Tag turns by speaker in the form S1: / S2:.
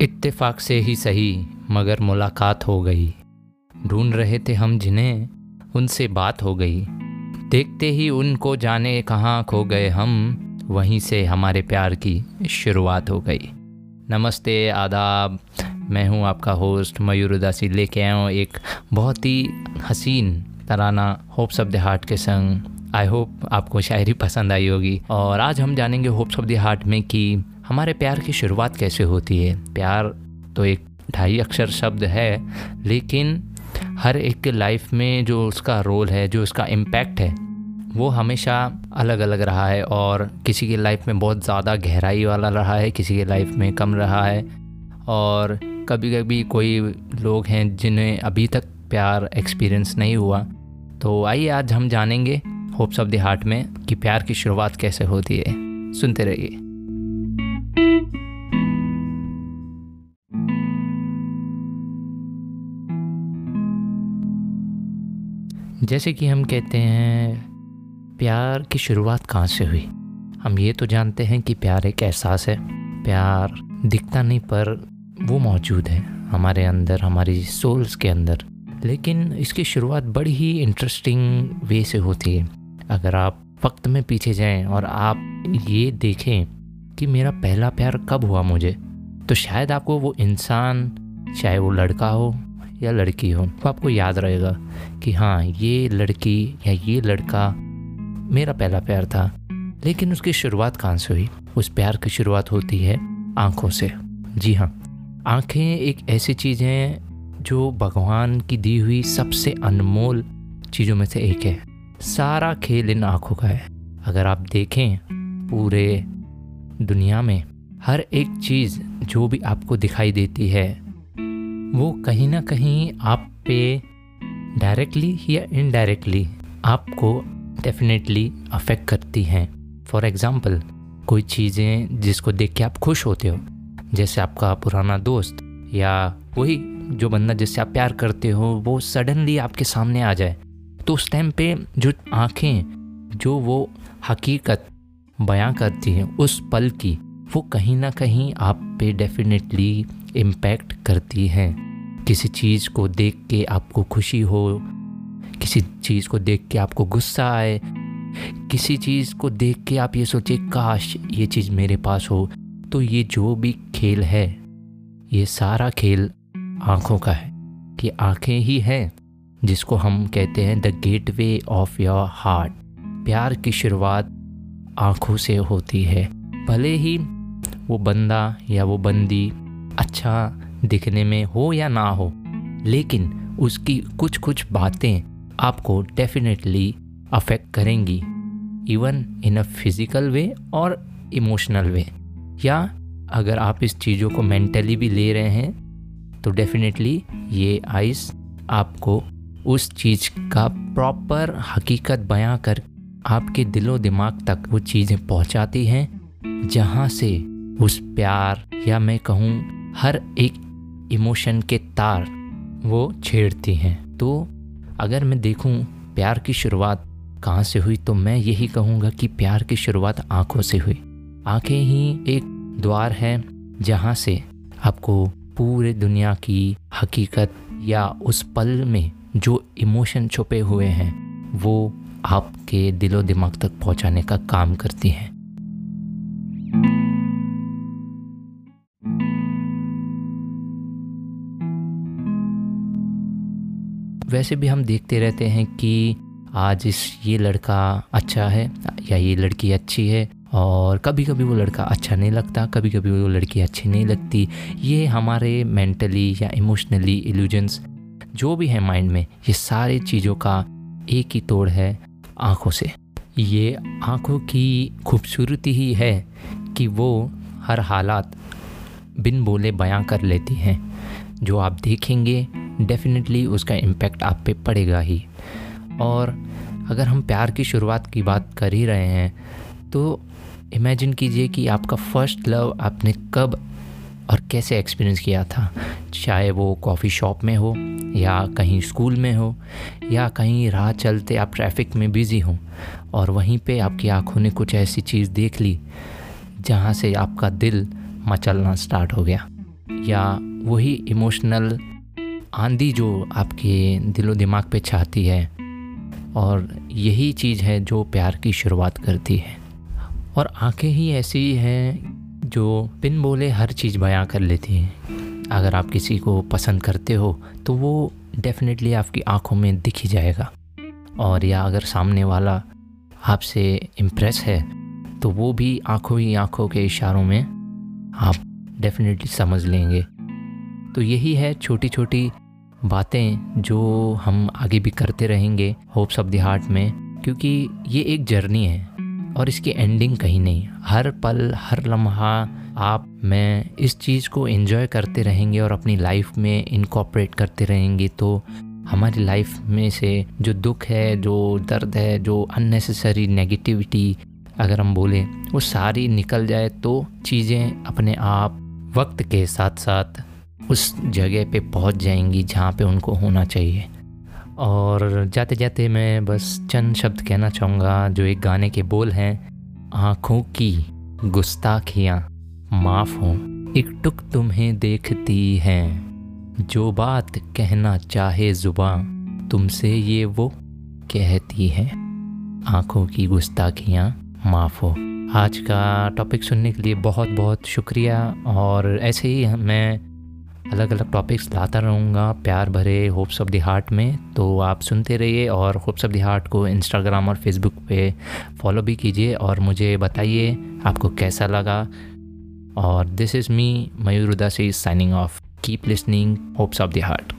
S1: इत्तेफाक से ही सही, मगर मुलाकात हो गई। ढूंढ रहे थे हम जिन्हें, उनसे बात हो गई। देखते ही उनको जाने कहाँ खो गए हम, वहीं से हमारे प्यार की शुरुआत हो गई। नमस्ते, आदाब। मैं हूँ आपका होस्ट मयूर उदासी। लेके आया हूँ एक बहुत ही हसीन तराना होप्स ऑफ़ द हार्ट के संग। आई होप आपको शायरी पसंद आई होगी। और आज हम जानेंगे होप्स ऑफ़ द हार्ट में कि हमारे प्यार की शुरुआत कैसे होती है। प्यार तो एक ढाई अक्षर शब्द है, लेकिन हर एक के लाइफ में जो उसका रोल है, जो उसका इम्पैक्ट है, वो हमेशा अलग अलग रहा है। और किसी की लाइफ में बहुत ज़्यादा गहराई वाला रहा है, किसी की लाइफ में कम रहा है। और कभी कभी कोई लोग हैं जिन्हें अभी तक प्यार एक्सपीरियंस नहीं हुआ। तो आइए आज हम जानेंगे होप्स ऑफ़ द हार्ट में कि प्यार की शुरुआत कैसे होती है। सुनते रहिए। जैसे कि हम कहते हैं, प्यार की शुरुआत कहाँ से हुई? हम ये तो जानते हैं कि प्यार एक एहसास है। प्यार दिखता नहीं, पर वो मौजूद है हमारे अंदर, हमारी सोल्स के अंदर। लेकिन इसकी शुरुआत बड़ी ही इंटरेस्टिंग वे से होती है। अगर आप वक्त में पीछे जाएँ और आप ये देखें कि मेरा पहला प्यार कब हुआ मुझे तो शायद आपको वो इंसान, चाहे वो लड़का हो या लड़की हो तो आपको याद रहेगा कि हाँ ये लड़की या ये लड़का मेरा पहला प्यार था। लेकिन उसकी शुरुआत कहाँ से हुई? उस प्यार की शुरुआत होती है आँखों से। जी हाँ आँखें एक ऐसी चीज़ हैं जो भगवान की दी हुई सबसे अनमोल चीज़ों में से एक है। सारा खेल इन आँखों का है। अगर आप देखें पूरे दुनिया में हर एक चीज़ जो भी आपको दिखाई देती है, वो कहीं ना कहीं आप पे डायरेक्टली या इनडायरेक्टली आपको डेफिनेटली अफेक्ट करती हैं। फॉर एग्ज़ाम्पल कोई चीज़ें जिसको देख के आप खुश होते हो, जैसे आपका पुराना दोस्त या वही जो बंदा जिससे आप प्यार करते हो, वो सडनली आपके सामने आ जाए। तो उस टाइम पे जो आँखें, जो वो हकीकत बयां करती हैं, उस पल की, वो कहीं ना कहीं आप पे डेफिनेटली इम्पैक्ट करती हैं। किसी चीज़ को देख के आपको खुशी हो, किसी चीज़ को देख के आपको गुस्सा आए, किसी चीज़ को देख के आप ये सोचे, काश ये चीज़ मेरे पास हो। तो ये जो भी खेल है, ये सारा खेल आँखों का है, कि आँखें ही हैं। जिसको हम कहते हैं the gateway of your heart प्यार की शुरुआत आँखों से होती है। भले ही वो बंदा या वो बंदी अच्छा दिखने में हो या ना हो, लेकिन उसकी कुछ कुछ बातें आपको डेफिनेटली अफेक्ट करेंगी even in a physical way और इमोशनल वे या अगर आप इस चीज़ों को मेंटली भी ले रहे हैं तो डेफिनेटली ये आइस आपको उस चीज़ का प्रॉपर हकीकत बयां कर आपके दिलो दिमाग तक वो चीज़ें पहुंचाती हैं, जहाँ से उस प्यार, या मैं कहूँ, हर एक इमोशन के तार वो छेड़ती हैं। तो अगर मैं देखूँ प्यार की शुरुआत कहाँ से हुई तो मैं यही कहूँगा कि प्यार की शुरुआत आँखों से हुई। आँखें ही एक द्वार है, जहाँ से आपको पूरे दुनिया की हकीकत या उस पल में जो इमोशन छुपे हुए हैं, वो आपके दिलो दिमाग तक पहुँचाने का काम करती हैं। वैसे भी हम देखते रहते हैं कि आज इस ये लड़का अच्छा है या ये लड़की अच्छी है, और कभी कभी वो लड़का अच्छा नहीं लगता कभी कभी वो लड़की अच्छी नहीं लगती। ये हमारे मेंटली या इमोशनली इल्यूजन्स जो भी है माइंड में, ये सारी चीज़ों का एक ही तोड़ है आँखों से। ये आँखों की खूबसूरती ही है कि वो हर हालात बिन बोले बयां कर लेती हैं। जो आप देखेंगे डेफिनेटली उसका इम्पेक्ट आप पे पड़ेगा ही। और अगर हम प्यार की शुरुआत की बात कर ही रहे हैं तो इमेजिन कीजिए कि आपका फ़र्स्ट लव आपने कब और कैसे एक्सपीरियंस किया था? चाहे वो कॉफ़ी शॉप में हो, या कहीं स्कूल में हो, या कहीं राह चलते आप ट्रैफ़िक में बिज़ी हो, और वहीं पे आपकी आँखों ने कुछ ऐसी चीज़ देख ली, जहाँ से आपका दिल मचलना स्टार्ट हो गया। या वही इमोशनल आंधी जो आपके दिलो दिमाग पे छाती है, और यही चीज़ है जो प्यार की शुरुआत करती है। और आँखें ही ऐसी हैं जो बिन बोले हर चीज़ बयां कर लेती हैं। अगर आप किसी को पसंद करते हो तो वो डेफिनेटली आपकी आँखों में दिख ही जाएगा। और या अगर सामने वाला आपसे इम्प्रेस है तो वो भी आँखों ही आँखों के इशारों में आप डेफिनेटली समझ लेंगे। तो यही है छोटी छोटी बातें जो हम आगे भी करते रहेंगे होप्स ऑफ़ द हार्ट में, क्योंकि ये एक जर्नी है। और इसकी एंडिंग कहीं नहीं। हर पल, हर लम्हा आप, मैं इस चीज़ को एंजॉय करते रहेंगे और अपनी लाइफ में इनकॉपरेट करते रहेंगे। तो हमारी लाइफ में से जो दुख है, जो दर्द है, जो अननेसेसरी नेगेटिविटी अगर हम बोलें, वो सारी निकल जाए तो चीज़ें अपने आप वक्त के साथ साथ उस जगह पे पहुँच जाएँगी जहाँ पे उनको होना चाहिए। और जाते जाते मैं बस चंद शब्द कहना चाहूँगा, जो एक गाने के बोल हैं। आँखों की गुस्ताखियाँ माफ़ हों। एक टुक तुम्हें देखती हैं। जो बात कहना चाहे ज़ुबान तुमसे ये वो कहती है। आँखों की गुस्ताखियाँ माफ़ हो। आज का टॉपिक सुनने के लिए बहुत बहुत शुक्रिया, और ऐसे ही मैं अलग अलग टॉपिक्स लाता रहूँगा, प्यार भरे होप्स ऑफ़ द हार्ट में तो आप सुनते रहिए और होप्स ऑफ़ द हार्ट को इंस्टाग्राम और फेसबुक पे फॉलो भी कीजिए और मुझे बताइए आपको कैसा लगा। और this is me Mayur Udasi signing off keep listening hopes of the heart